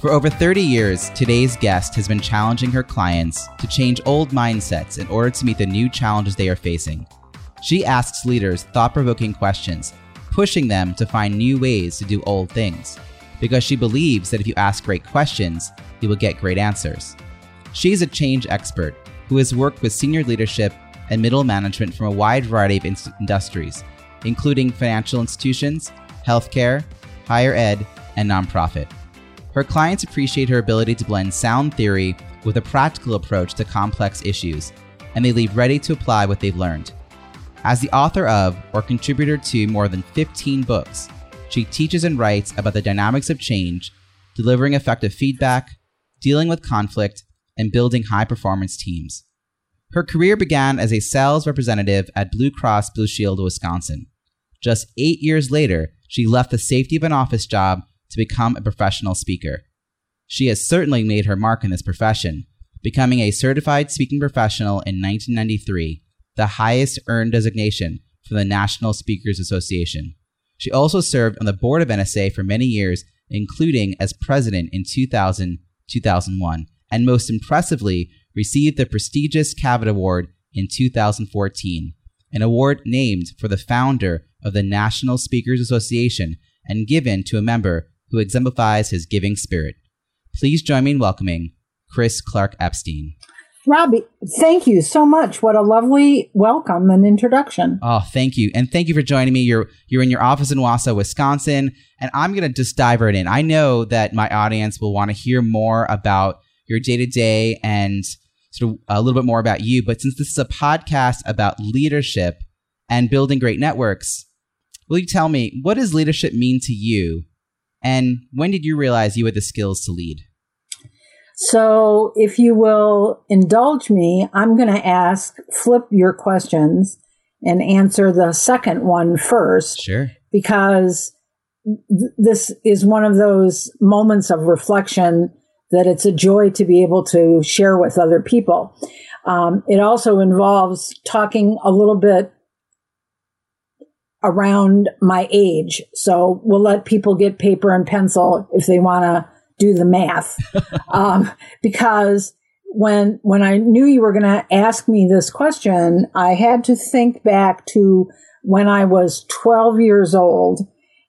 For over 30 years, today's guest has been challenging her clients to change old mindsets in order to meet the new challenges they are facing. She asks leaders thought provoking questions pushing them to find new ways to do old things, because she believes that if you ask great questions, you will get great answers. She's a change expert who has worked with senior leadership and middle management from a wide variety of in- industries, including financial institutions, healthcare, higher ed, and nonprofit. Her clients appreciate her ability to blend sound theory with a practical approach to complex issues, and they leave ready to apply what they've learned. As the author of or contributor to more than 15 books, she teaches and writes about the dynamics of change, delivering effective feedback, dealing with conflict, and building high performance teams. Her career began as a sales representative at Blue Cross Blue Shield Wisconsin. Just eight years later, she left the safety of an office job to become a professional speaker. She has certainly made her mark in this profession, becoming a certified speaking professional in 1993 the highest earned designation from the National Speakers Association. She also served on the board of NSA for many years, including as president in 2000 2001, and most impressively, received the prestigious Cavett Award in 2014, an award named for the founder of the National Speakers Association and given to a member who exemplifies his giving spirit. Please join me in welcoming Chris Clarke Epstein. Robbie, thank you so much. What a lovely welcome and introduction. Oh, thank you. And thank you for joining me. You're you're in your office in Wausau, Wisconsin, and I'm going to just dive right in. I know that my audience will want to hear more about your day-to-day and sort of a little bit more about you, but since this is a podcast about leadership and building great networks, will you tell me what does leadership mean to you? And when did you realize you had the skills to lead? So, if you will indulge me, I'm going to ask, flip your questions and answer the second one first. Sure. Because th- this is one of those moments of reflection that it's a joy to be able to share with other people. Um, it also involves talking a little bit around my age. So we'll let people get paper and pencil if they want to do the math um, because when when I knew you were going to ask me this question, I had to think back to when I was 12 years old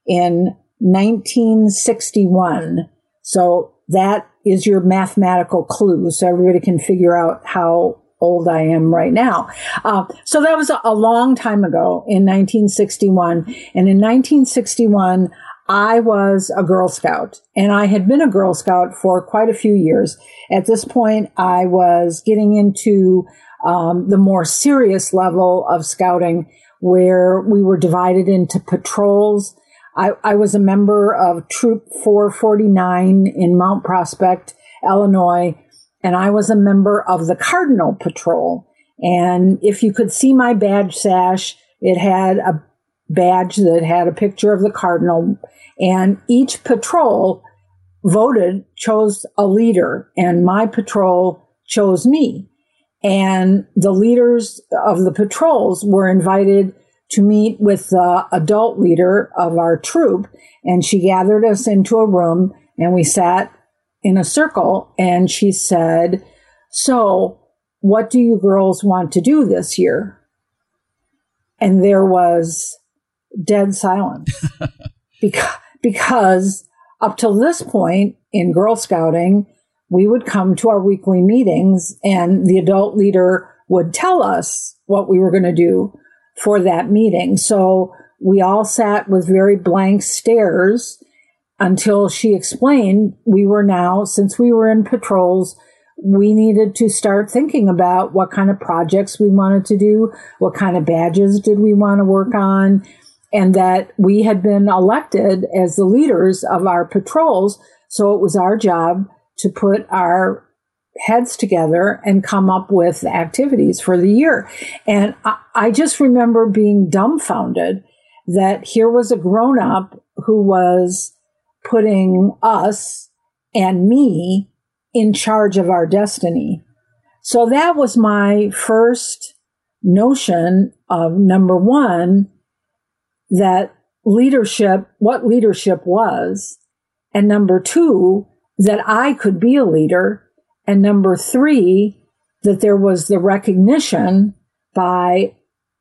in 1961. So that is your mathematical clue, so everybody can figure out how old I am right now. Uh, so that was a, a long time ago in 1961, and in 1961. I was a Girl Scout and I had been a Girl Scout for quite a few years. At this point, I was getting into um, the more serious level of scouting where we were divided into patrols. I, I was a member of Troop 449 in Mount Prospect, Illinois, and I was a member of the Cardinal Patrol. And if you could see my badge sash, it had a badge that had a picture of the cardinal. And each patrol voted chose a leader. And my patrol chose me. And the leaders of the patrols were invited to meet with the adult leader of our troop. And she gathered us into a room and we sat in a circle and she said so what do you girls want to do this year and there was dead silence because, because up till this point in Girl Scouting, we would come to our weekly meetings and the adult leader would tell us what we were going to do for that meeting. So we all sat with very blank stares until she explained we were now, since we were in patrols, we needed to start thinking about what kind of projects we wanted to do, what kind of badges did we want to work on, and that we had been elected as the leaders of our patrols. So it was our job to put our heads together and come up with activities for the year. And I, I just remember being dumbfounded that here was a grown up who was putting us and me in charge of our destiny. So that was my first notion of number one, that leadership, what leadership was. And number two, that I could be a leader. And number three, that there was the recognition by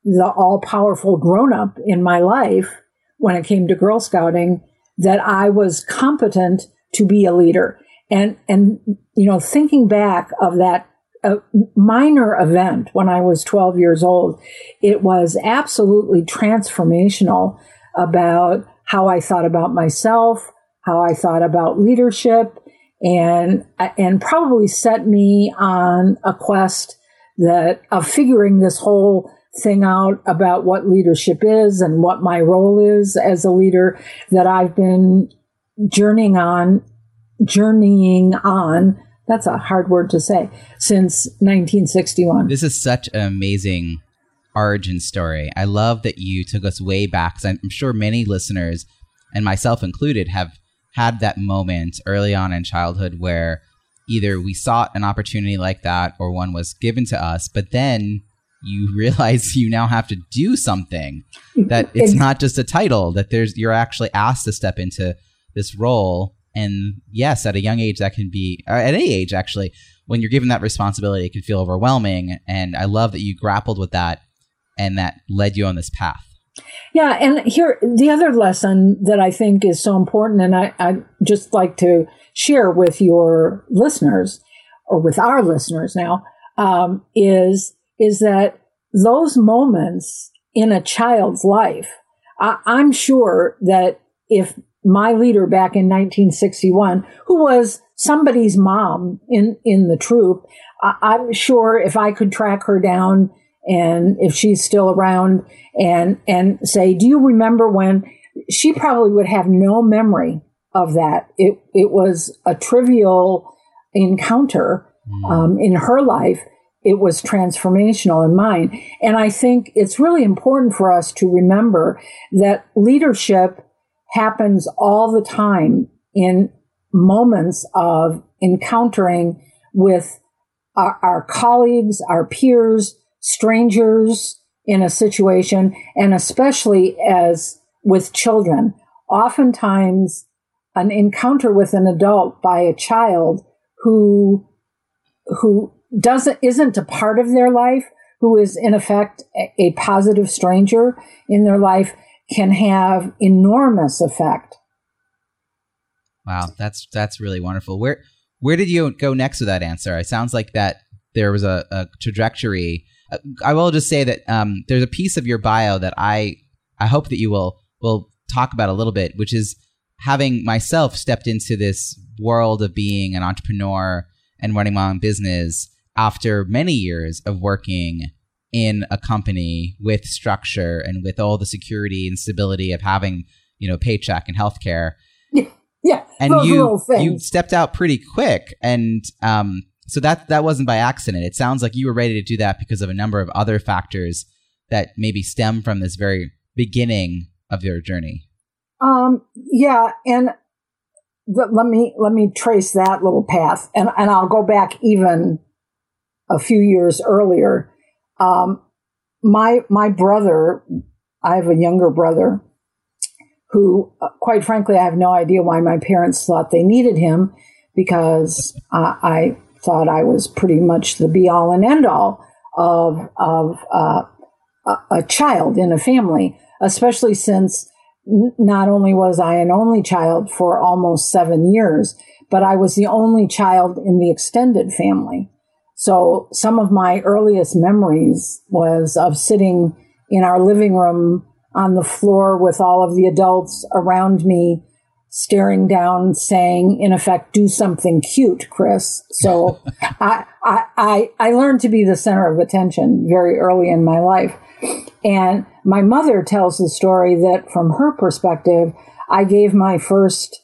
the all powerful grown up in my life when it came to Girl Scouting that I was competent to be a leader. And, and, you know, thinking back of that uh, minor event when I was 12 years old, it was absolutely transformational about how I thought about myself, how I thought about leadership, and, and probably set me on a quest that of figuring this whole thing out about what leadership is and what my role is as a leader that I've been journeying on, journeying on. That's a hard word to say since 1961. This is such an amazing origin story. I love that you took us way back. because I'm sure many listeners, and myself included, have had that moment early on in childhood where either we sought an opportunity like that or one was given to us, but then you realize you now have to do something that it's not just a title that there's you're actually asked to step into this role. And yes at a young age that can be at any age actually when you're given that responsibility it can feel overwhelming. And i love that you grappled with that and that led you on this path. Yeah and here the other lesson that i think is so important and i i just like to share with your listeners or with our listeners now um, is is that those moments in a child's life, I, I'm sure that if my leader back in 1961, who was somebody's mom in, in the troop, I, am sure if I could track her down and if she's still around and, and say, do you remember when she probably would have no memory of that. It, it was a trivial encounter, mm. um, in her life it was transformational in mine. And I think it's really important for us to remember that leadership happens all the time in moments of encountering with our, our colleagues, our peers, strangers in a situation, and especially as with children. Oftentimes, an encounter with an adult by a child who who doesn't isn't a part of their life, who is in effect a, positive stranger in their life, can have enormous effect. Wow, that's that's really wonderful. Where where did you go next with that answer? It sounds like that there was a, a trajectory. Uh, I will just say that um, there's a piece of your bio that I I hope that you will will talk about a little bit, which is having myself stepped into this world of being an entrepreneur and running my own business after many years of working in a company with structure and with all the security and stability of having, you know, paycheck and healthcare. Yeah. Yeah. And you you stepped out pretty quick and um so that that wasn't by accident. It sounds like you were ready to do that because of a number of other factors that maybe stem from this very beginning of your journey. Um yeah, and let me let me trace that little path and and I'll go back even a few years earlier. Um, my my brother, I have a younger brother who, uh, quite frankly, I have no idea why my parents thought they needed him because uh, I thought I was pretty much the be all and end all of of uh, a, a child in a family, especially since not only was I an only child for almost seven years, but I was the only child in the extended family. So some of my earliest memories was of sitting in our living room on the floor with all of the adults around me staring down saying in effect do something cute chris. So I, I i learned to be the center of attention very early in my life. And my mother tells the story that from her perspective i gave my first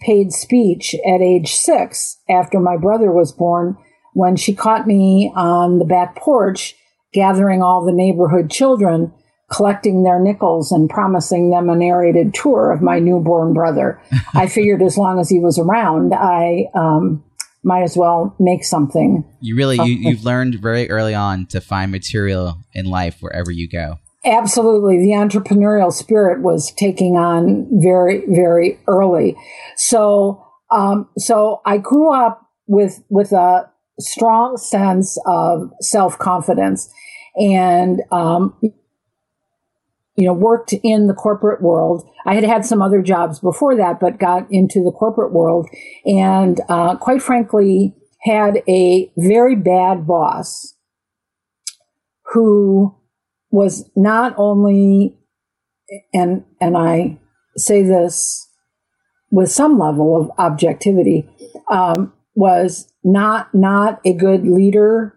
paid speech at age six after my brother was born when she caught me on the back porch gathering all the neighborhood children collecting their nickels and promising them a narrated tour of my newborn brother. I figured as long as he was around, I um, might as well make something. You really you, you've learned very early on to find material in life wherever you go. Absolutely. The entrepreneurial spirit was taking on very, very early. So, um, so I grew up with, with a strong sense of self confidence and, um, you know, worked in the corporate world. I had had some other jobs before that, but got into the corporate world and, uh, quite frankly, had a very bad boss who was not only, and, and I say this with some level of objectivity, um, was not, not a good leader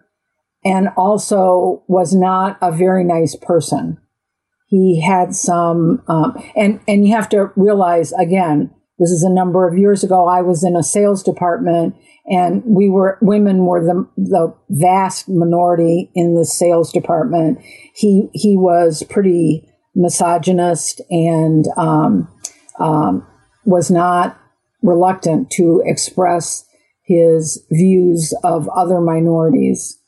and also was not a very nice person he had some, um, and and you have to realize again, this is a number of years ago. I was in a sales department, and we were women were the the vast minority in the sales department. He he was pretty misogynist and um, um, was not reluctant to express his views of other minorities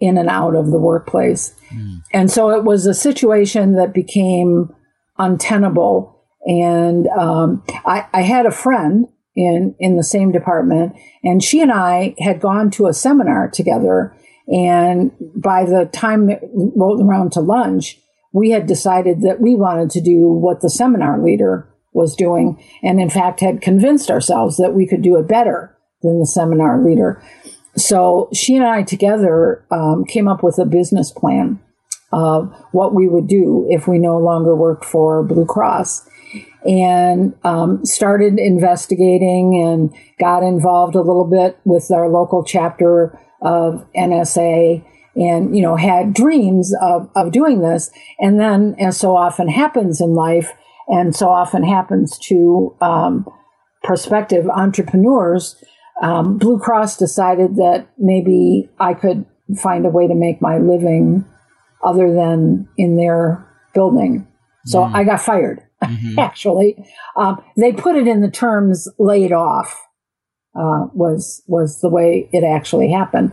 in and out of the workplace. Mm. And so it was a situation that became untenable. And um, I, I had a friend in in the same department, and she and I had gone to a seminar together. And by the time it rolled around to lunch, we had decided that we wanted to do what the seminar leader was doing, and in fact had convinced ourselves that we could do it better than the seminar leader. So she and I together um, came up with a business plan of what we would do if we no longer worked for Blue Cross and um, started investigating and got involved a little bit with our local chapter of NSA and you know had dreams of, of doing this and then as so often happens in life and so often happens to um, prospective entrepreneurs um, Blue Cross decided that maybe I could find a way to make my living other than in their building. So mm. I got fired, mm-hmm. actually. Um, they put it in the terms laid off. Uh, was was the way it actually happened.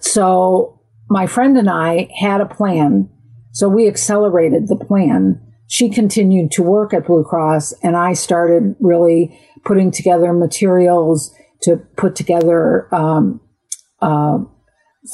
So my friend and I had a plan. So we accelerated the plan. She continued to work at Blue Cross, and I started really putting together materials to put together um, uh,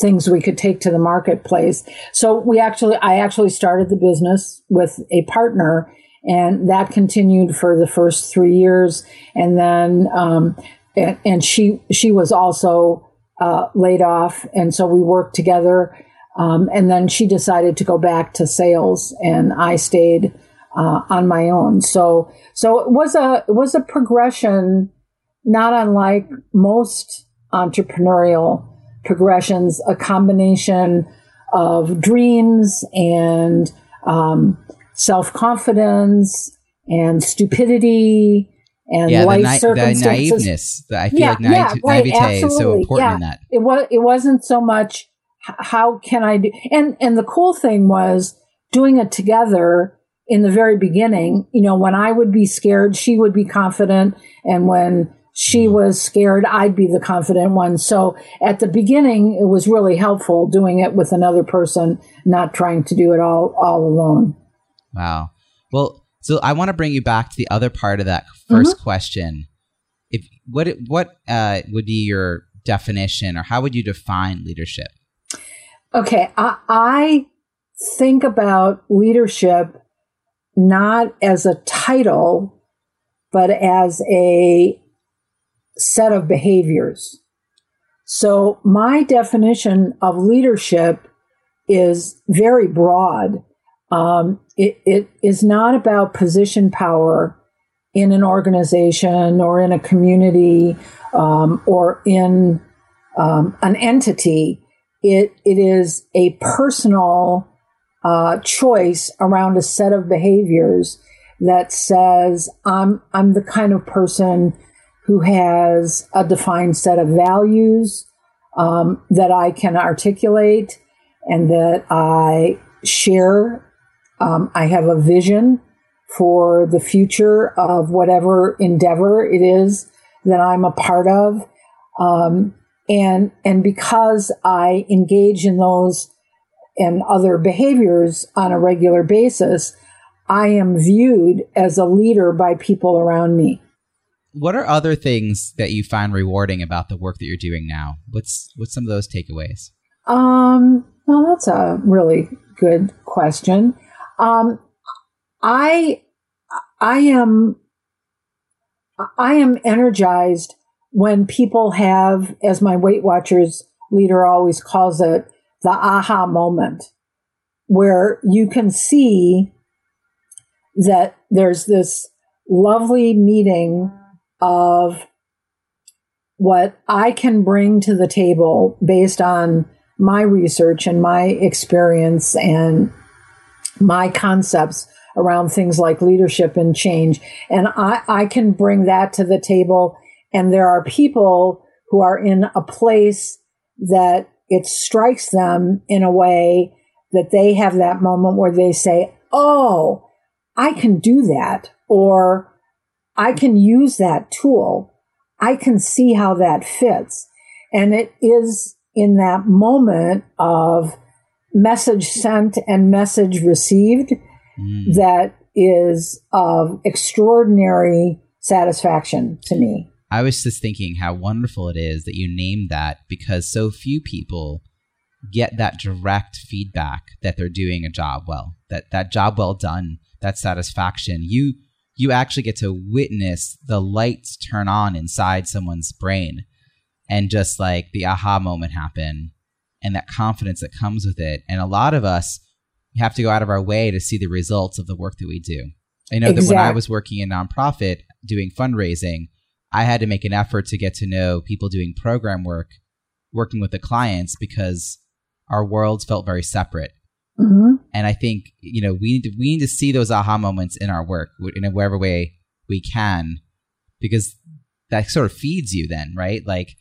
things we could take to the marketplace. So we actually, I actually started the business with a partner, and that continued for the first three years, and then um, and, and, she she was also uh, laid off, and so we worked together. Um, and then she decided to go back to sales, and I stayed uh, on my own. So so it was a it was a progression not unlike most entrepreneurial progressions, a combination of dreams and um, self confidence and stupidity and yeah, life the, circumstances. The naiveness. I feel yeah, like naive, yeah, right, naivete is so important yeah. in that. It was. It wasn't so much how can I do, and and the cool thing was doing it together in the very beginning. You know, when I would be scared, she would be confident, and when she mm-hmm. was scared I'd be the confident one. So at the beginning, it was really helpful doing it with another person, not trying to do it all, all alone. Wow. Well, so I want to bring you back to the other part of that 1st mm-hmm. question. If what what uh, would be your definition, or how would you define leadership? Okay, I, I think about leadership not as a title, but as a set of behaviors. So my definition of leadership is very broad. Um, it, it is not about position power in an organization or in a community um, or in um, an entity. It it is a personal uh, choice around a set of behaviors that says I'm I'm the kind of person who has a defined set of values um, that I can articulate and that I share. Um, I have a vision for the future of whatever endeavor it is that I'm a part of. Um, and, and because I engage in those and other behaviors on a regular basis, I am viewed as a leader by people around me. What are other things that you find rewarding about the work that you're doing now? What's what's some of those takeaways? Um, well, that's a really good question. Um, I I am I am energized when people have, as my Weight Watchers leader always calls it, the aha moment, where you can see that there's this lovely meeting of what I can bring to the table based on my research and my experience and my concepts around things like leadership and change. And I, I can bring that to the table. And there are people who are in a place that it strikes them in a way that they have that moment where they say, Oh, I can do that. Or I can use that tool. I can see how that fits. And it is in that moment of message sent and message received mm. that is of extraordinary satisfaction to me. I was just thinking how wonderful it is that you named that because so few people get that direct feedback that they're doing a job well, that that job well done, that satisfaction. You you actually get to witness the lights turn on inside someone's brain and just like the aha moment happen and that confidence that comes with it. And a lot of us have to go out of our way to see the results of the work that we do. I know exactly. that when I was working in nonprofit doing fundraising, I had to make an effort to get to know people doing program work, working with the clients because our worlds felt very separate. Mm-hmm. And I think you know we need to, we need to see those aha moments in our work in whatever way we can, because that sort of feeds you. Then, right? Like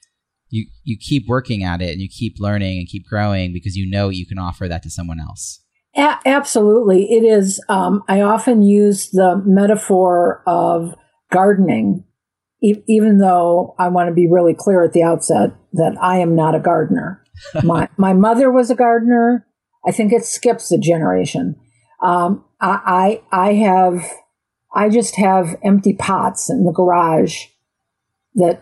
you you keep working at it and you keep learning and keep growing because you know you can offer that to someone else. A- absolutely, it is. Um, I often use the metaphor of gardening, e- even though I want to be really clear at the outset that I am not a gardener. my my mother was a gardener. I think it skips a generation. Um, I, I I have I just have empty pots in the garage that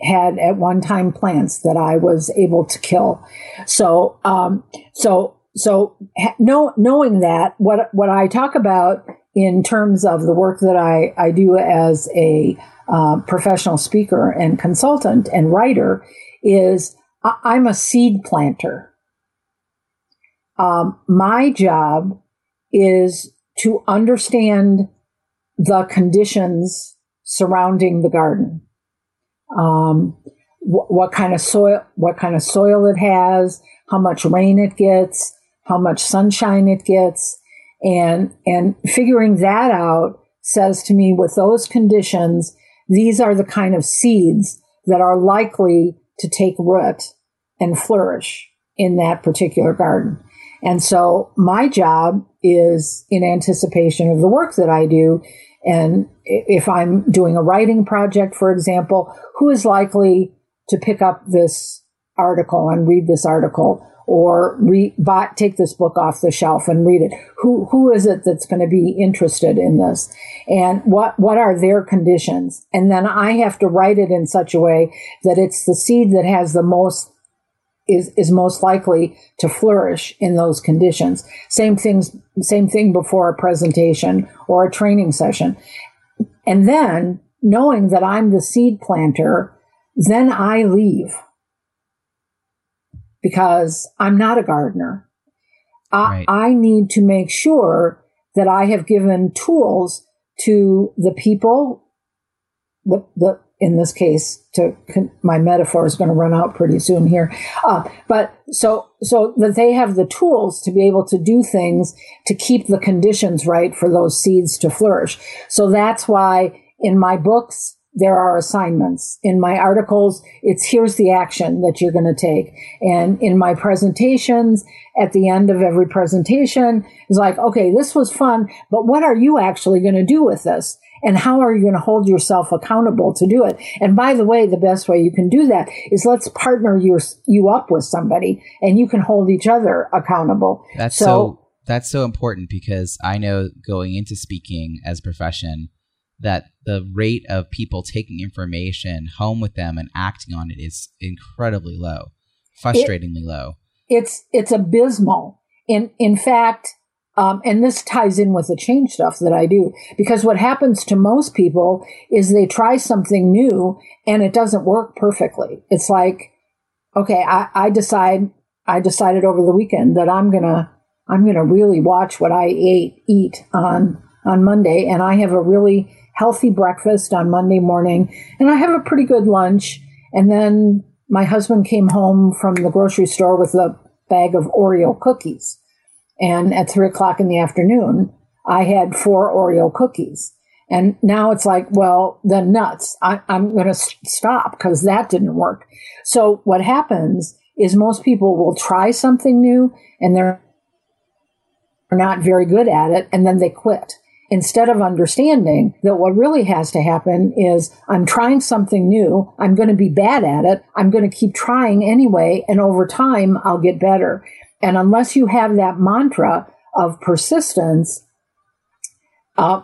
had at one time plants that I was able to kill. So um, so so know, knowing that what what I talk about in terms of the work that I, I do as a uh, professional speaker and consultant and writer is I'm a seed planter. Um, my job is to understand the conditions surrounding the garden. Um, wh- what kind of soil, what kind of soil it has, how much rain it gets, how much sunshine it gets. And, and figuring that out says to me with those conditions, these are the kind of seeds that are likely to take root and flourish in that particular garden. And so my job is in anticipation of the work that I do. And if I'm doing a writing project, for example, who is likely to pick up this article and read this article? or re- buy, take this book off the shelf and read it. Who who is it that's going to be interested in this, and what what are their conditions? And then I have to write it in such a way that it's the seed that has the most is is most likely to flourish in those conditions. Same things, same thing before a presentation or a training session, and then knowing that I'm the seed planter, then I leave because I'm not a gardener. I, I need to make sure that I have given tools to the people, the, the in this case, to my metaphor is going to run out pretty soon here. Uh, but so so that they have the tools to be able to do things to keep the conditions right for those seeds to flourish. So that's why in my books there are assignments. In my articles, it's here's the action that you're going to take. And in my presentations, at the end of every presentation, it's like, okay, this was fun, but what are you actually going to do with this? And how are you going to hold yourself accountable to do it? And by the way, the best way you can do that is let's partner your, you up with somebody and you can hold each other accountable. That's so, so that's so important because I know going into speaking as a profession, that the rate of people taking information home with them and acting on it is incredibly low, frustratingly it, low. It's it's abysmal. In in fact, um, and this ties in with the change stuff that I do because what happens to most people is they try something new and it doesn't work perfectly. It's like, okay, I, I decide I decided over the weekend that I'm gonna I'm gonna really watch what I ate eat on on Monday, and I have a really healthy breakfast on Monday morning, and I have a pretty good lunch. And then my husband came home from the grocery store with a bag of Oreo cookies. And at three o'clock in the afternoon, I had four Oreo cookies. And now it's like, well, the nuts, I, am going to stop because that didn't work. So what happens is most people will try something new and they're not very good at it and then they quit instead of understanding that what really has to happen is I'm trying something new. I'm going to be bad at it. I'm going to keep trying anyway. And over time, I'll get better. And unless you have that mantra of persistence, uh,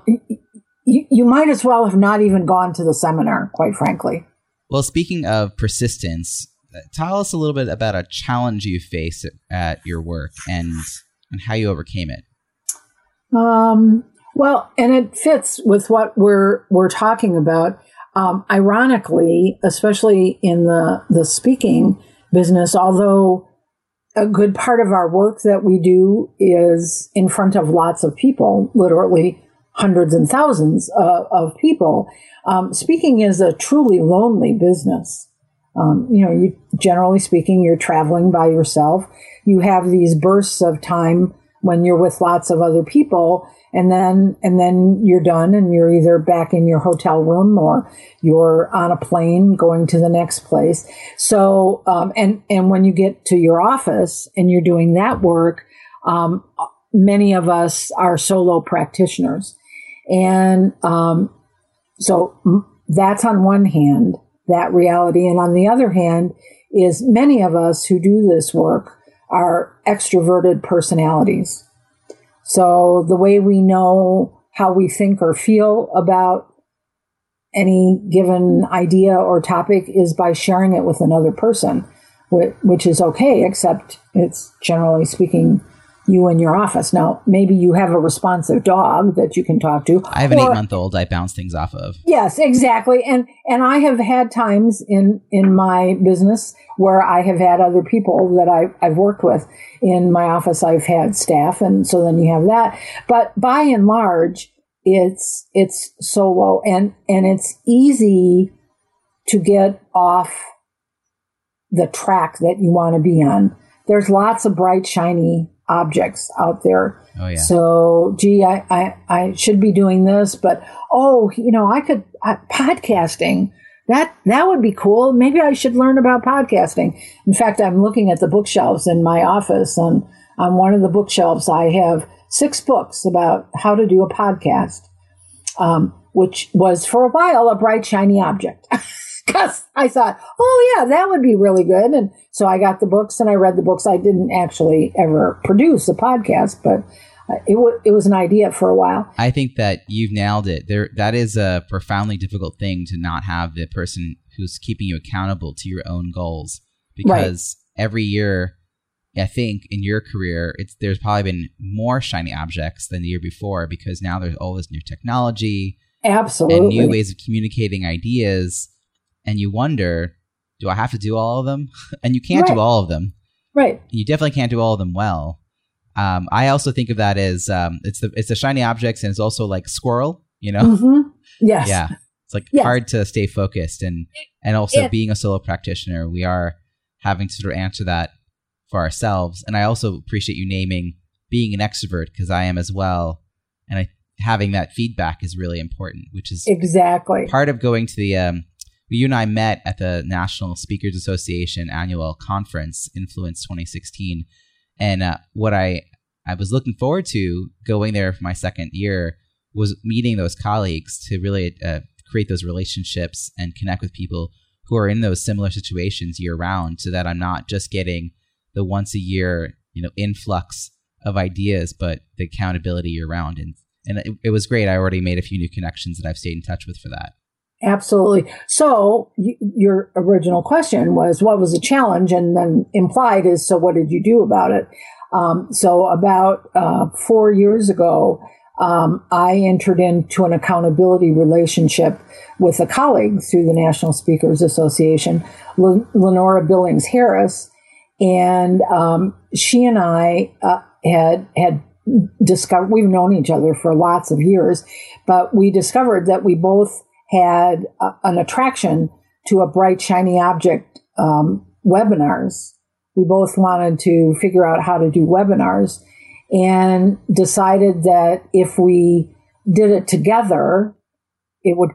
you, you might as well have not even gone to the seminar, quite frankly. Well, speaking of persistence, tell us a little bit about a challenge you faced at your work and, and how you overcame it. Um, well, and it fits with what we're we're talking about. Um, ironically, especially in the the speaking business, although a good part of our work that we do is in front of lots of people, literally hundreds and thousands uh, of people. Um, speaking is a truly lonely business. Um, you know, you generally speaking, you're traveling by yourself. You have these bursts of time when you're with lots of other people and then and then you're done and you're either back in your hotel room or you're on a plane going to the next place. So um, and and when you get to your office and you're doing that work um, many of us are solo practitioners. And um, so that's on one hand that reality. And on the other hand is many of us who do this work are extroverted personalities. So the way we know how we think or feel about any given idea or topic is by sharing it with another person, which is okay, except it's generally speaking you in your office. Now, maybe you have a responsive dog that you can talk to. I have an or, eight month old I bounce things off of. Yes, exactly. And and I have had times in in my business where I have had other people that I, I've worked with. In my office I've had staff and so then you have that. But by and large, it's it's solo and and it's easy to get off the track that you want to be on. There's lots of bright, shiny objects out there. Oh, yeah. So, gee, I, I, I should be doing this, but oh, you know, I could uh, podcasting. That that would be cool. Maybe I should learn about podcasting. In fact, I'm looking at the bookshelves in my office, and on one of the bookshelves, I have six books about how to do a podcast, um, which was for a while a bright shiny object. because I thought, oh yeah, that would be really good. And so I got the books and I read the books. I didn't actually ever produce a podcast, but uh, it, w- it was an idea for a while. I think that you've nailed it. There, that is a profoundly difficult thing to not have the person who's keeping you accountable to your own goals because right. every year. I think in your career, it's there's probably been more shiny objects than the year before because now there's all this new technology, absolutely, and new ways of communicating ideas and you wonder, do I have to do all of them? and you can't right. do all of them. Right. You definitely can't do all of them well. Um, I also think of that as um, it's the it's the shiny objects and it's also like squirrel, you know. Mm-hmm. Yes. Yeah. It's like yes. hard to stay focused and and also it, being a solo practitioner, we are having to sort of answer that for ourselves. And I also appreciate you naming being an extrovert because I am as well. And I having that feedback is really important, which is exactly part of going to the. Um, you and I met at the National Speakers Association annual conference, Influence 2016, and uh, what I I was looking forward to going there for my second year was meeting those colleagues to really uh, create those relationships and connect with people who are in those similar situations year round, so that I'm not just getting the once a year you know influx of ideas, but the accountability year round. And and it, it was great. I already made a few new connections that I've stayed in touch with for that. Absolutely. So your original question was, what was the challenge? And then implied is, so what did you do about it? Um, so about uh, four years ago, um, I entered into an accountability relationship with a colleague through the National Speakers Association, L- Lenora Billings Harris, and um, she and I uh, had had discovered we've known each other for lots of years, but we discovered that we both had a, an attraction to a bright shiny object um, webinars. We both wanted to figure out how to do webinars and decided that if we did it together, it would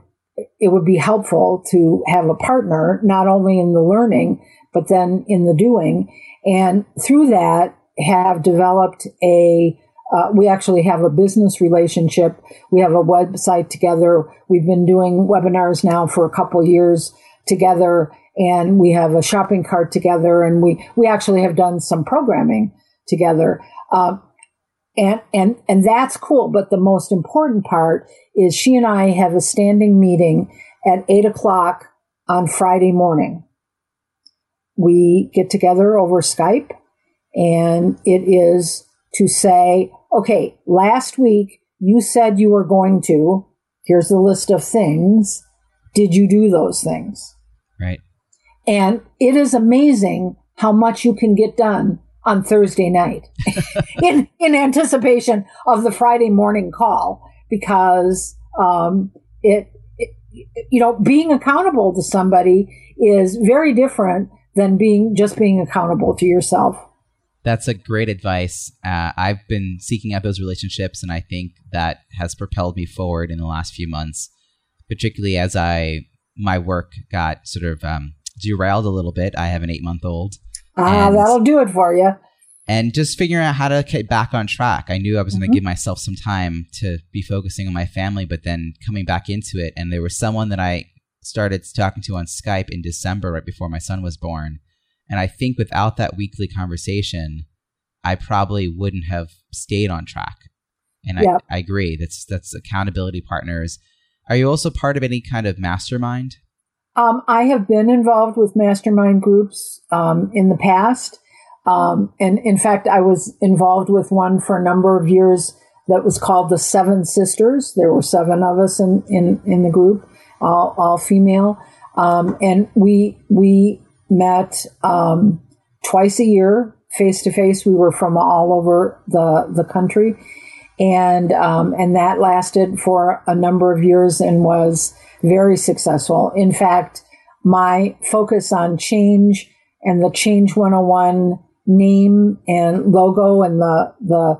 it would be helpful to have a partner not only in the learning but then in the doing and through that have developed a uh, we actually have a business relationship. We have a website together. We've been doing webinars now for a couple years together, and we have a shopping cart together, and we we actually have done some programming together. Um, and and and that's cool. But the most important part is she and I have a standing meeting at eight o'clock on Friday morning. We get together over Skype, and it is to say, okay, last week you said you were going to. Here's the list of things. Did you do those things? Right. And it is amazing how much you can get done on Thursday night in, in anticipation of the Friday morning call because um, it, it, you know, being accountable to somebody is very different than being just being accountable to yourself. That's a great advice. Uh, I've been seeking out those relationships, and I think that has propelled me forward in the last few months, particularly as I my work got sort of um, derailed a little bit. I have an eight month old. Ah, that'll do it for you. And just figuring out how to get back on track. I knew I was mm-hmm. going to give myself some time to be focusing on my family, but then coming back into it. And there was someone that I started talking to on Skype in December, right before my son was born and I think without that weekly conversation, I probably wouldn't have stayed on track. And I, I agree. That's that's accountability partners. Are you also part of any kind of mastermind? Um, I have been involved with mastermind groups um, in the past. Um, and in fact, I was involved with one for a number of years that was called the Seven Sisters. There were seven of us in, in, in the group, all, all female. Um, and we, we met um, twice a year, face to face. We were from all over the the country, and um, and that lasted for a number of years and was very successful. In fact, my focus on change and the Change 101 name and logo and the the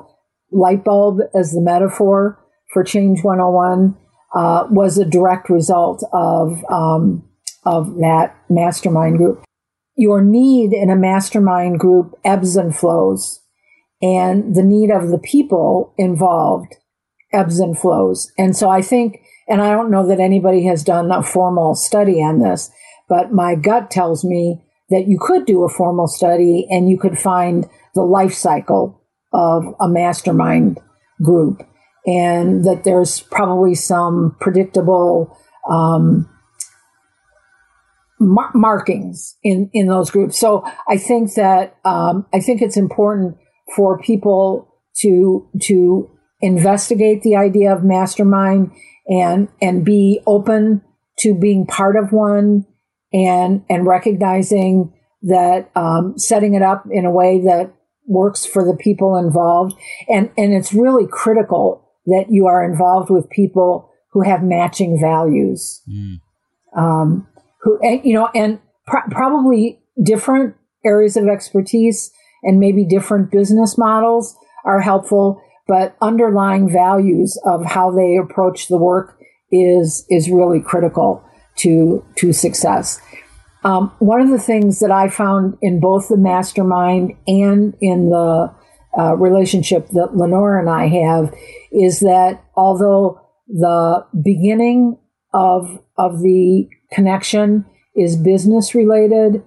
light bulb as the metaphor for Change 101 uh, was a direct result of um, of that mastermind group your need in a mastermind group ebbs and flows and the need of the people involved ebbs and flows. And so I think, and I don't know that anybody has done a formal study on this, but my gut tells me that you could do a formal study and you could find the life cycle of a mastermind group and that there's probably some predictable um, mar- markings in in those groups. So I think that um, I think it's important for people to to investigate the idea of mastermind and and be open to being part of one and and recognizing that um, setting it up in a way that works for the people involved and and it's really critical that you are involved with people who have matching values mm. um, who, and, you know, and pr- probably different areas of expertise and maybe different business models are helpful. but underlying values of how they approach the work is is really critical to to success. Um, one of the things that I found in both the mastermind and in the uh, relationship that Lenora and I have is that although the beginning of of the connection is business related,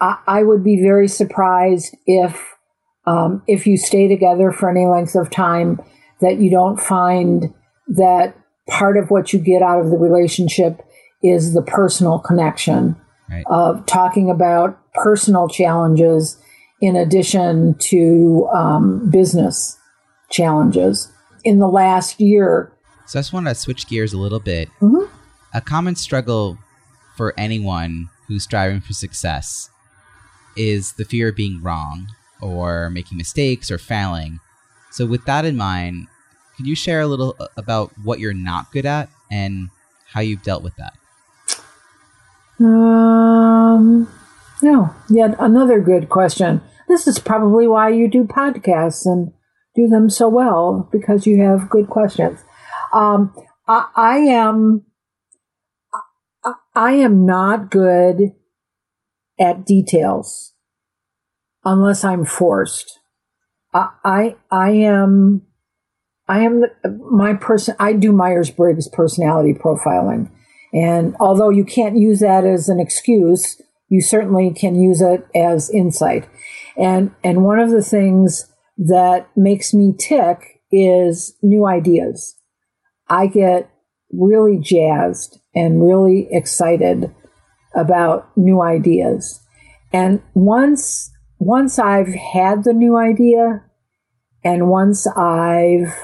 I, I would be very surprised if um, if you stay together for any length of time that you don't find that part of what you get out of the relationship is the personal connection right. of talking about personal challenges in addition to um, business challenges. In the last year, so I just want to switch gears a little bit. Mm-hmm. A common struggle for anyone who's striving for success is the fear of being wrong or making mistakes or failing. So, with that in mind, can you share a little about what you're not good at and how you've dealt with that? Um, no, yet another good question. This is probably why you do podcasts and do them so well because you have good questions. Um, I, I am I am not good at details unless I'm forced. I, I, I am, I am the, my person. I do Myers Briggs personality profiling. And although you can't use that as an excuse, you certainly can use it as insight. And, and one of the things that makes me tick is new ideas. I get really jazzed and really excited about new ideas. And once, once I've had the new idea and once I've,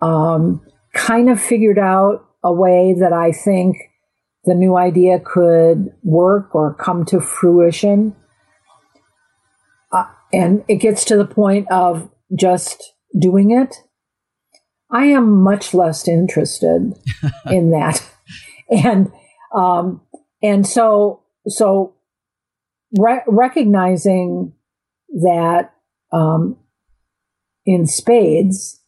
um, kind of figured out a way that I think the new idea could work or come to fruition, uh, and it gets to the point of just doing it, I am much less interested in that. And, um, and so, so re- recognizing that, um, in spades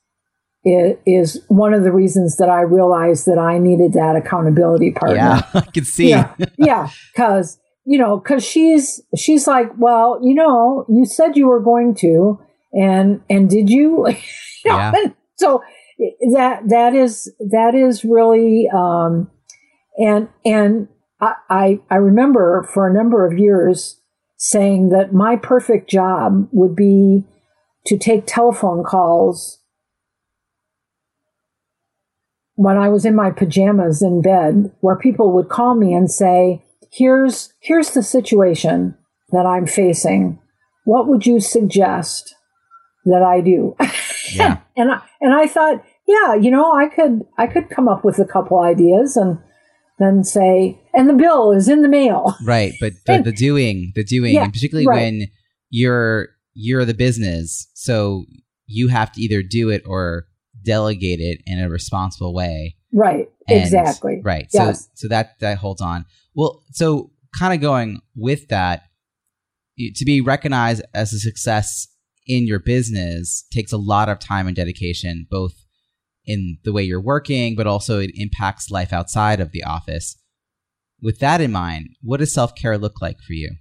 is, is one of the reasons that I realized that I needed that accountability partner. Yeah, I can see. Yeah, yeah, because you know, because she's she's like, well, you know, you said you were going to, and and did you? you know, yeah. so that that is that is really um, and and I, I I remember for a number of years saying that my perfect job would be to take telephone calls when I was in my pajamas in bed, where people would call me and say, "Here's here's the situation that I'm facing. What would you suggest that I do?" Yeah. and I, and I thought, yeah, you know, I could I could come up with a couple ideas and then say, and the bill is in the mail. Right, but the, and, the doing, the doing, yeah, particularly right. when you're you're the business, so you have to either do it or delegate it in a responsible way. Right. And, exactly. Right. Yes. So so that that holds on. Well, so kind of going with that, to be recognized as a success in your business takes a lot of time and dedication, both in the way you're working, but also it impacts life outside of the office. With that in mind, what does self care look like for you?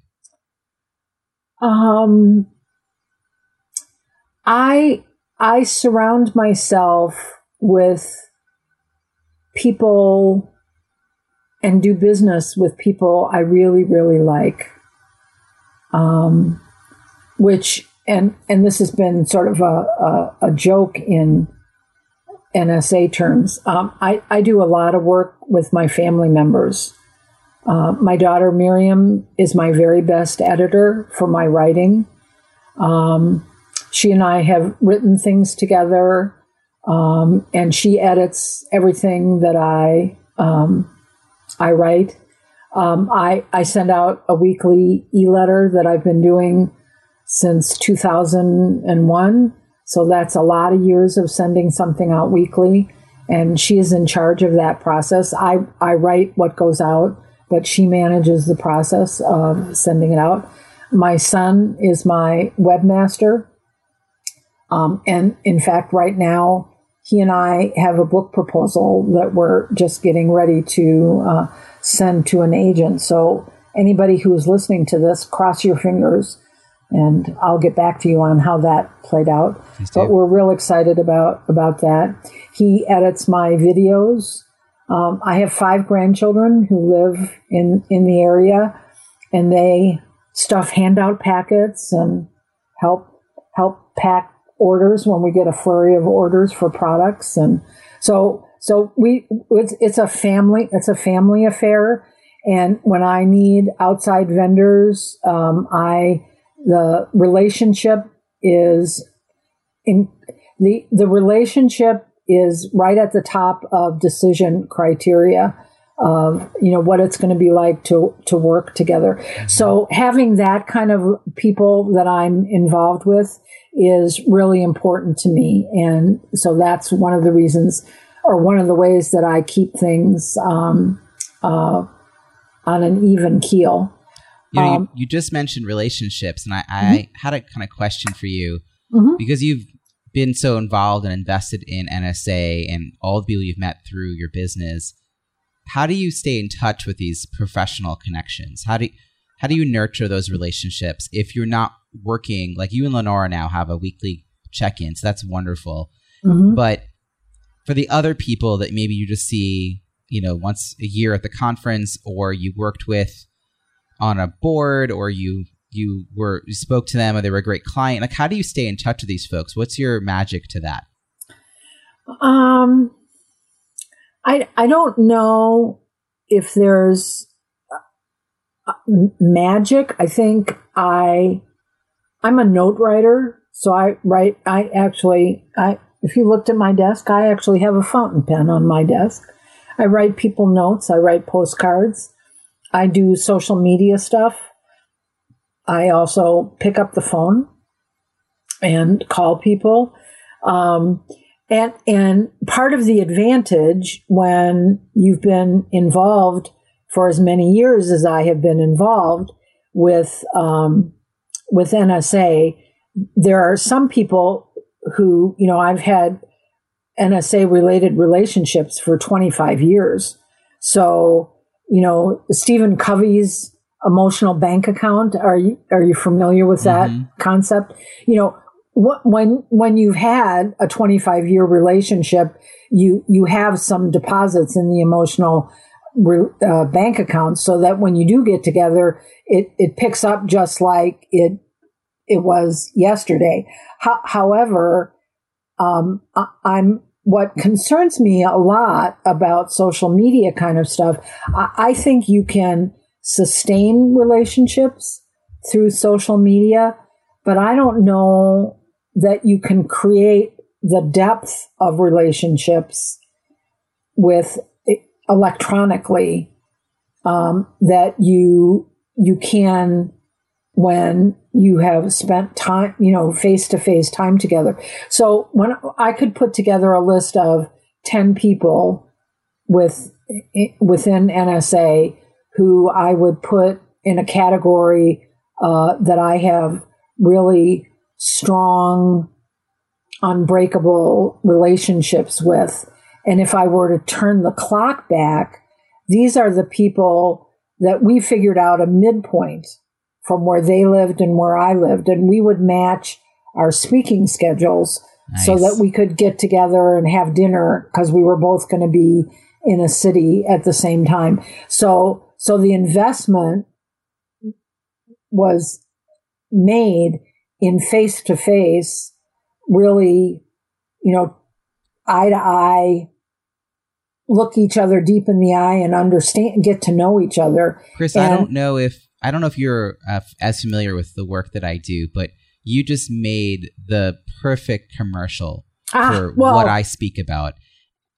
Um, I I surround myself with people and do business with people I really really like. Um, which and and this has been sort of a, a, a joke in NSA terms. Um, I, I do a lot of work with my family members. Uh, my daughter Miriam is my very best editor for my writing. Um, she and I have written things together, um, and she edits everything that I um, I write. Um, I I send out a weekly e letter that I've been doing since 2001 so that's a lot of years of sending something out weekly. And she is in charge of that process. I, I write what goes out, but she manages the process of sending it out. My son is my webmaster. Um, and in fact, right now, he and I have a book proposal that we're just getting ready to uh, send to an agent. So anybody who's listening to this, cross your fingers, and I'll get back to you on how that played out. But we're real excited about about that. He edits my videos. Um, I have five grandchildren who live in in the area, and they stuff handout packets and help help pack orders when we get a flurry of orders for products and so so we it's it's a family it's a family affair and when I need outside vendors um, I the relationship is in the the relationship is right at the top of decision criteria of you know what it's going to be like to to work together. So having that kind of people that I'm involved with is really important to me, and so that's one of the reasons, or one of the ways that I keep things um, uh, on an even keel. You, know, um, you, you, just mentioned relationships, and I, I mm-hmm. had a kind of question for you mm-hmm. because you've been so involved and invested in NSA and all the people you've met through your business how do you stay in touch with these professional connections? How do you, how do you nurture those relationships if you're not working like you and Lenora now have a weekly check-in, so that's wonderful. Mm-hmm. But for the other people that maybe you just see, you know, once a year at the conference, or you worked with on a board, or you you were you spoke to them, or they were a great client. Like, how do you stay in touch with these folks? What's your magic to that? Um, I, I don't know if there's uh, magic. I think I, I'm a note writer. So I write, I actually, I, if you looked at my desk, I actually have a fountain pen on my desk. I write people notes. I write postcards. I do social media stuff. I also pick up the phone and call people. Um, and, and part of the advantage when you've been involved for as many years as I have been involved with, um, with NSA, there are some people who, you know, I've had NSA related relationships for 25 years. So, you know, Stephen Covey's emotional bank account, are you, are you familiar with that mm-hmm. concept? You know, when when you've had a 25 year relationship, you you have some deposits in the emotional uh, bank account, so that when you do get together, it it picks up just like it it was yesterday. Ho- however, um, I, I'm what concerns me a lot about social media kind of stuff. I, think you can sustain relationships through social media, but I don't know that you can create the depth of relationships with electronically um, that you you can when you have spent time you know face to face time together so when i could put together a list of 10 people with within nsa who i would put in a category uh, that i have really strong, unbreakable relationships with. And if I were to turn the clock back, these are the people that we figured out a midpoint from where they lived and where I lived. And we would match our speaking schedules nice. so that we could get together and have dinner because we were both going to be in a city at the same time. So, so the investment was made in face to face, really, you know, eye to eye, look each other deep in the eye and understand, get to know each other. Chris, and, I don't know if I don't know if you're uh, as familiar with the work that I do, but you just made the perfect commercial ah, for what I speak about.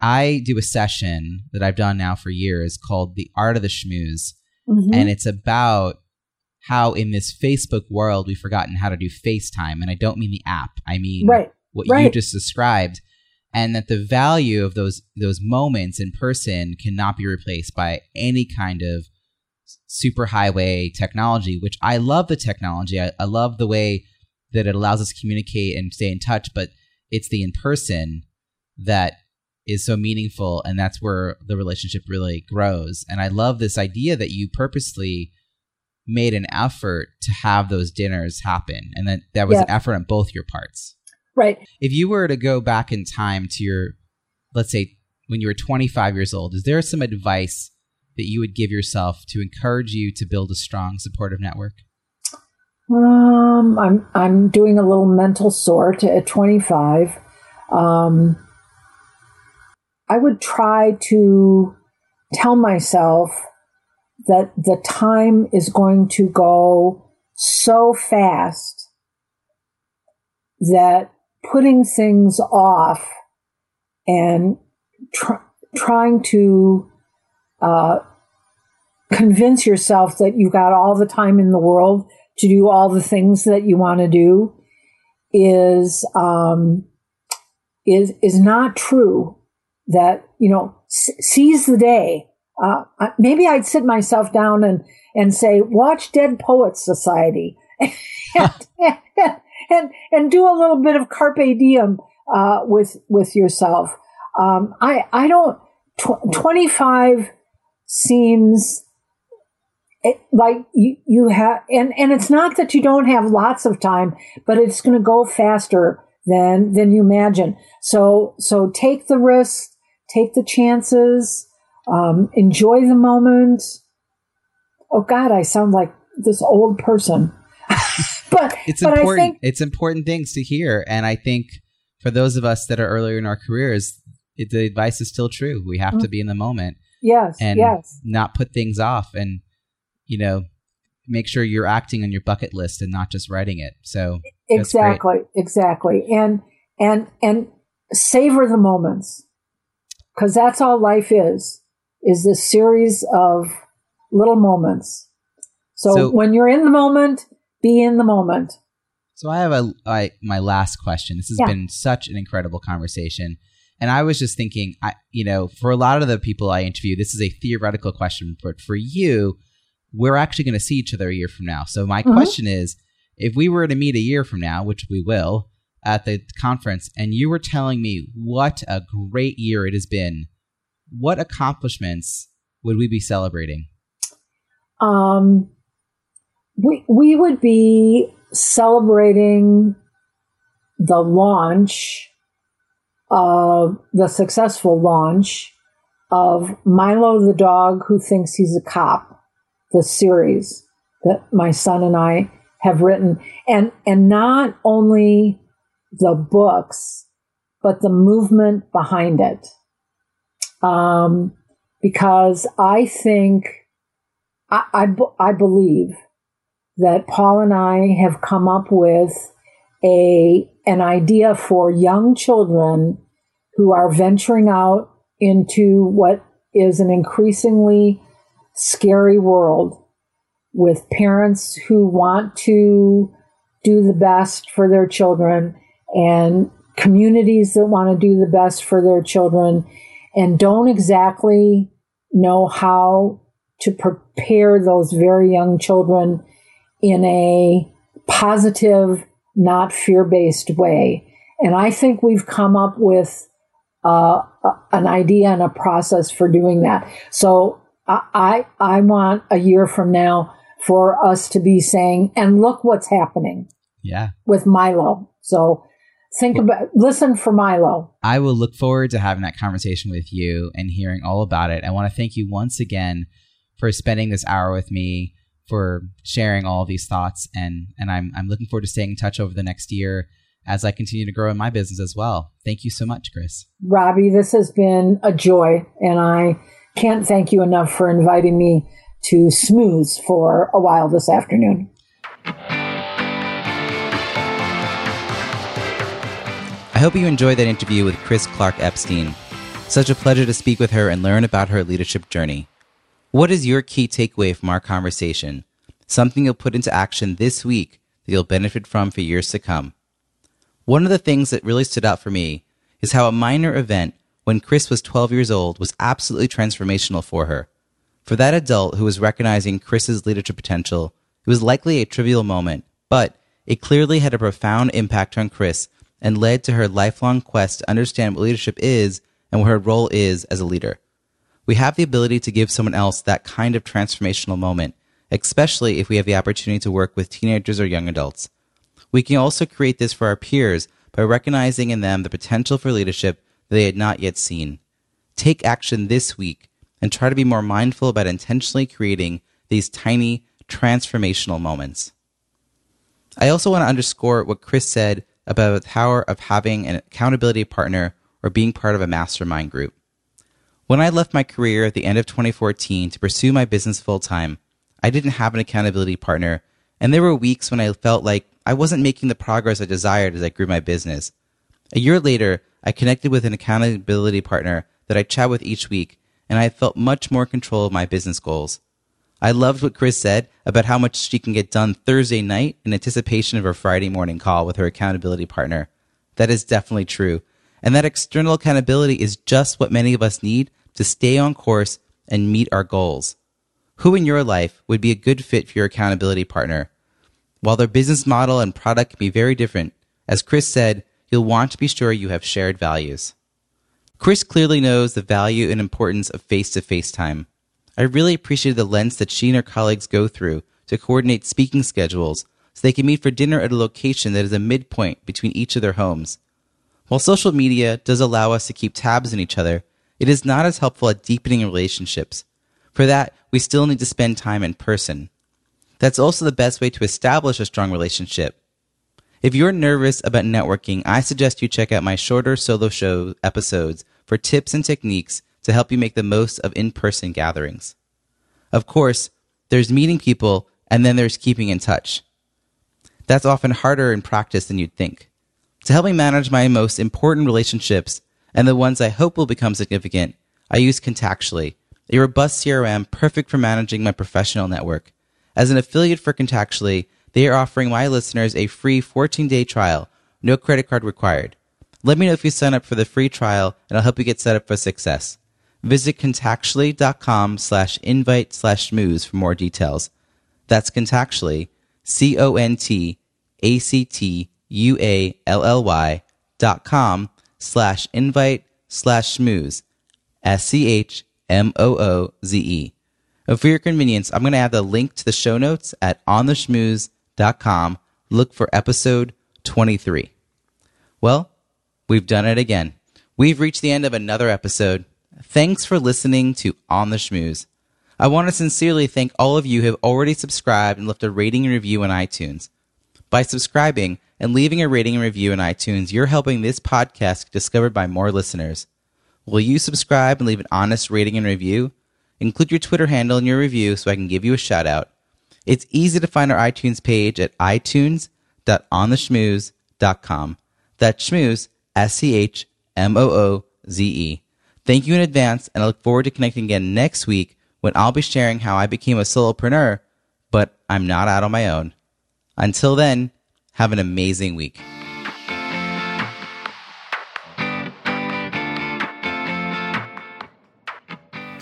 I do a session that I've done now for years called The Art of the Schmooze. Mm-hmm. And it's about how in this Facebook world we've forgotten how to do FaceTime. And I don't mean the app. I mean right. what right. you just described. And that the value of those those moments in person cannot be replaced by any kind of super highway technology, which I love the technology. I, I love the way that it allows us to communicate and stay in touch, but it's the in person that is so meaningful and that's where the relationship really grows. And I love this idea that you purposely made an effort to have those dinners happen and that that was yeah. an effort on both your parts. Right. If you were to go back in time to your let's say when you were 25 years old, is there some advice that you would give yourself to encourage you to build a strong supportive network? Um, I'm I'm doing a little mental sort at 25. Um, I would try to tell myself that the time is going to go so fast that putting things off and tr- trying to uh, convince yourself that you got all the time in the world to do all the things that you want to do is um, is is not true. That you know, s- seize the day. Uh, maybe I'd sit myself down and and say, watch Dead Poets Society, and, and, and, and do a little bit of carpe diem uh, with with yourself. Um, I I don't. Tw- Twenty five seems it, like you, you have, and, and it's not that you don't have lots of time, but it's going to go faster than, than you imagine. So, so take the risk, take the chances, um, enjoy the moment. Oh God, I sound like this old person. but it's but important. Think, it's important things to hear. And I think for those of us that are earlier in our careers, it, the advice is still true. We have mm-hmm. to be in the moment. Yes. And yes. not put things off. And you know, make sure you're acting on your bucket list and not just writing it. So exactly, exactly, and and and savor the moments because that's all life is is this series of little moments. So, so, when you're in the moment, be in the moment. So I have a I, my last question. This has yeah. been such an incredible conversation. And I was just thinking, I, you know, for a lot of the people I interview, this is a theoretical question, but for you, we're actually going to see each other a year from now. So my mm-hmm. question is, if we were to meet a year from now, which we will, at the conference, and you were telling me what a great year it has been, what accomplishments would we be celebrating? Um, we we would be celebrating the launch of the successful launch of Milo the dog who thinks he's a cop the series that my son and I have written. And and not only the books but the movement behind it. Um, because I think I, I, I believe that Paul and I have come up with a an idea for young children who are venturing out into what is an increasingly scary world with parents who want to do the best for their children and communities that want to do the best for their children and don't exactly know how to prepare those very young children in a positive, not fear based way. And I think we've come up with uh, an idea and a process for doing that. So I, I want a year from now for us to be saying, and look what's happening. Yeah. With Milo. So think about, listen for Milo. I will look forward to having that conversation with you and hearing all about it. I want to thank you once again for spending this hour with me, for sharing all these thoughts. And, and I'm, I'm looking forward to staying in touch over the next year as I continue to grow in my business as well. Thank you so much, Chris. Robbie, this has been a joy. And I, can't thank you enough for inviting me to Schmooze for a while this afternoon. I hope you enjoyed that interview with Chris Clarke Epstein. Such a pleasure to speak with her and learn about her leadership journey. What is your key takeaway from our conversation? Something you'll put into action this week that you'll benefit from for years to come. One of the things that really stood out for me is how a minor event when Chris was 12 years old was absolutely transformational for her. For that adult who was recognizing Chris's leadership potential, it was likely a trivial moment, but It clearly had a profound impact on Chris and led to her lifelong quest to understand what leadership is and what her role is as a leader. We have the ability to give someone else that kind of transformational moment, especially if we have the opportunity to work with teenagers or young adults. We can also create this for our peers by recognizing in them the potential for leadership that they had not yet seen. Take action this week and try to be more mindful about intentionally creating these tiny transformational moments. I also want to underscore what Chris said about the power of having an accountability partner or being part of a mastermind group. When I left my career at the end of 2014 to pursue my business full time, I didn't have an accountability partner, and there were weeks when I felt like I wasn't making the progress I desired as I grew my business. A year later, I connected with an accountability partner that I chat with each week, and I felt much more control of my business goals. I loved what Chris said about how much she can get done Thursday night in anticipation of her Friday morning call with her accountability partner. That is definitely true. And that external accountability is just what many of us need to stay on course and meet our goals. Who in your life would be a good fit for your accountability partner? While their business model and product can be very different, as Chris said, you'll want to be sure you have shared values. Chris clearly knows the value and importance of face to face time. I really appreciated the lengths that she and her colleagues go through to coordinate speaking schedules so they can meet for dinner at a location that is a midpoint between each of their homes. While social media does allow us to keep tabs on each other, it is not as helpful at deepening relationships. For that, we still need to spend time in person. That's also the best way to establish a strong relationship. If you're nervous about networking, I suggest you check out my shorter solo show episodes for tips and techniques to help you make the most of in person gatherings. Of course, there's meeting people and then there's keeping in touch. That's often harder in practice than you'd think. To help me manage my most important relationships and the ones I hope will become significant, I use Contactually, a robust CRM perfect for managing my professional network. As an affiliate for Contactually, they are offering my listeners a free 14 day trial, no credit card required. Let me know if you sign up for the free trial and I'll help you get set up for success. Visit contactually.com slash invite slash schmooze for more details. That's contactually, C O N T A C T U A L L Y dot com slash invite slash schmooze, S C H M O O Z E. And for your convenience, I'm going to add the link to the show notes at ontheschmooze.com. Look for episode 23. Well, we've done it again. We've reached the end of another episode. Thanks for listening to On the Schmooze. I want to sincerely thank all of you who have already subscribed and left a rating and review on iTunes. By subscribing and leaving a rating and review on iTunes, you're helping this podcast get discovered by more listeners. Will you subscribe and leave an honest rating and review? Include your Twitter handle in your review so I can give you a shout out. It's easy to find our iTunes page at itunes.ontheschmooze.com. That's schmooze, S C H M O O Z E. Thank you in advance, and I look forward to connecting again next week when I'll be sharing how I became a solopreneur, but I'm not out on my own. Until then, have an amazing week.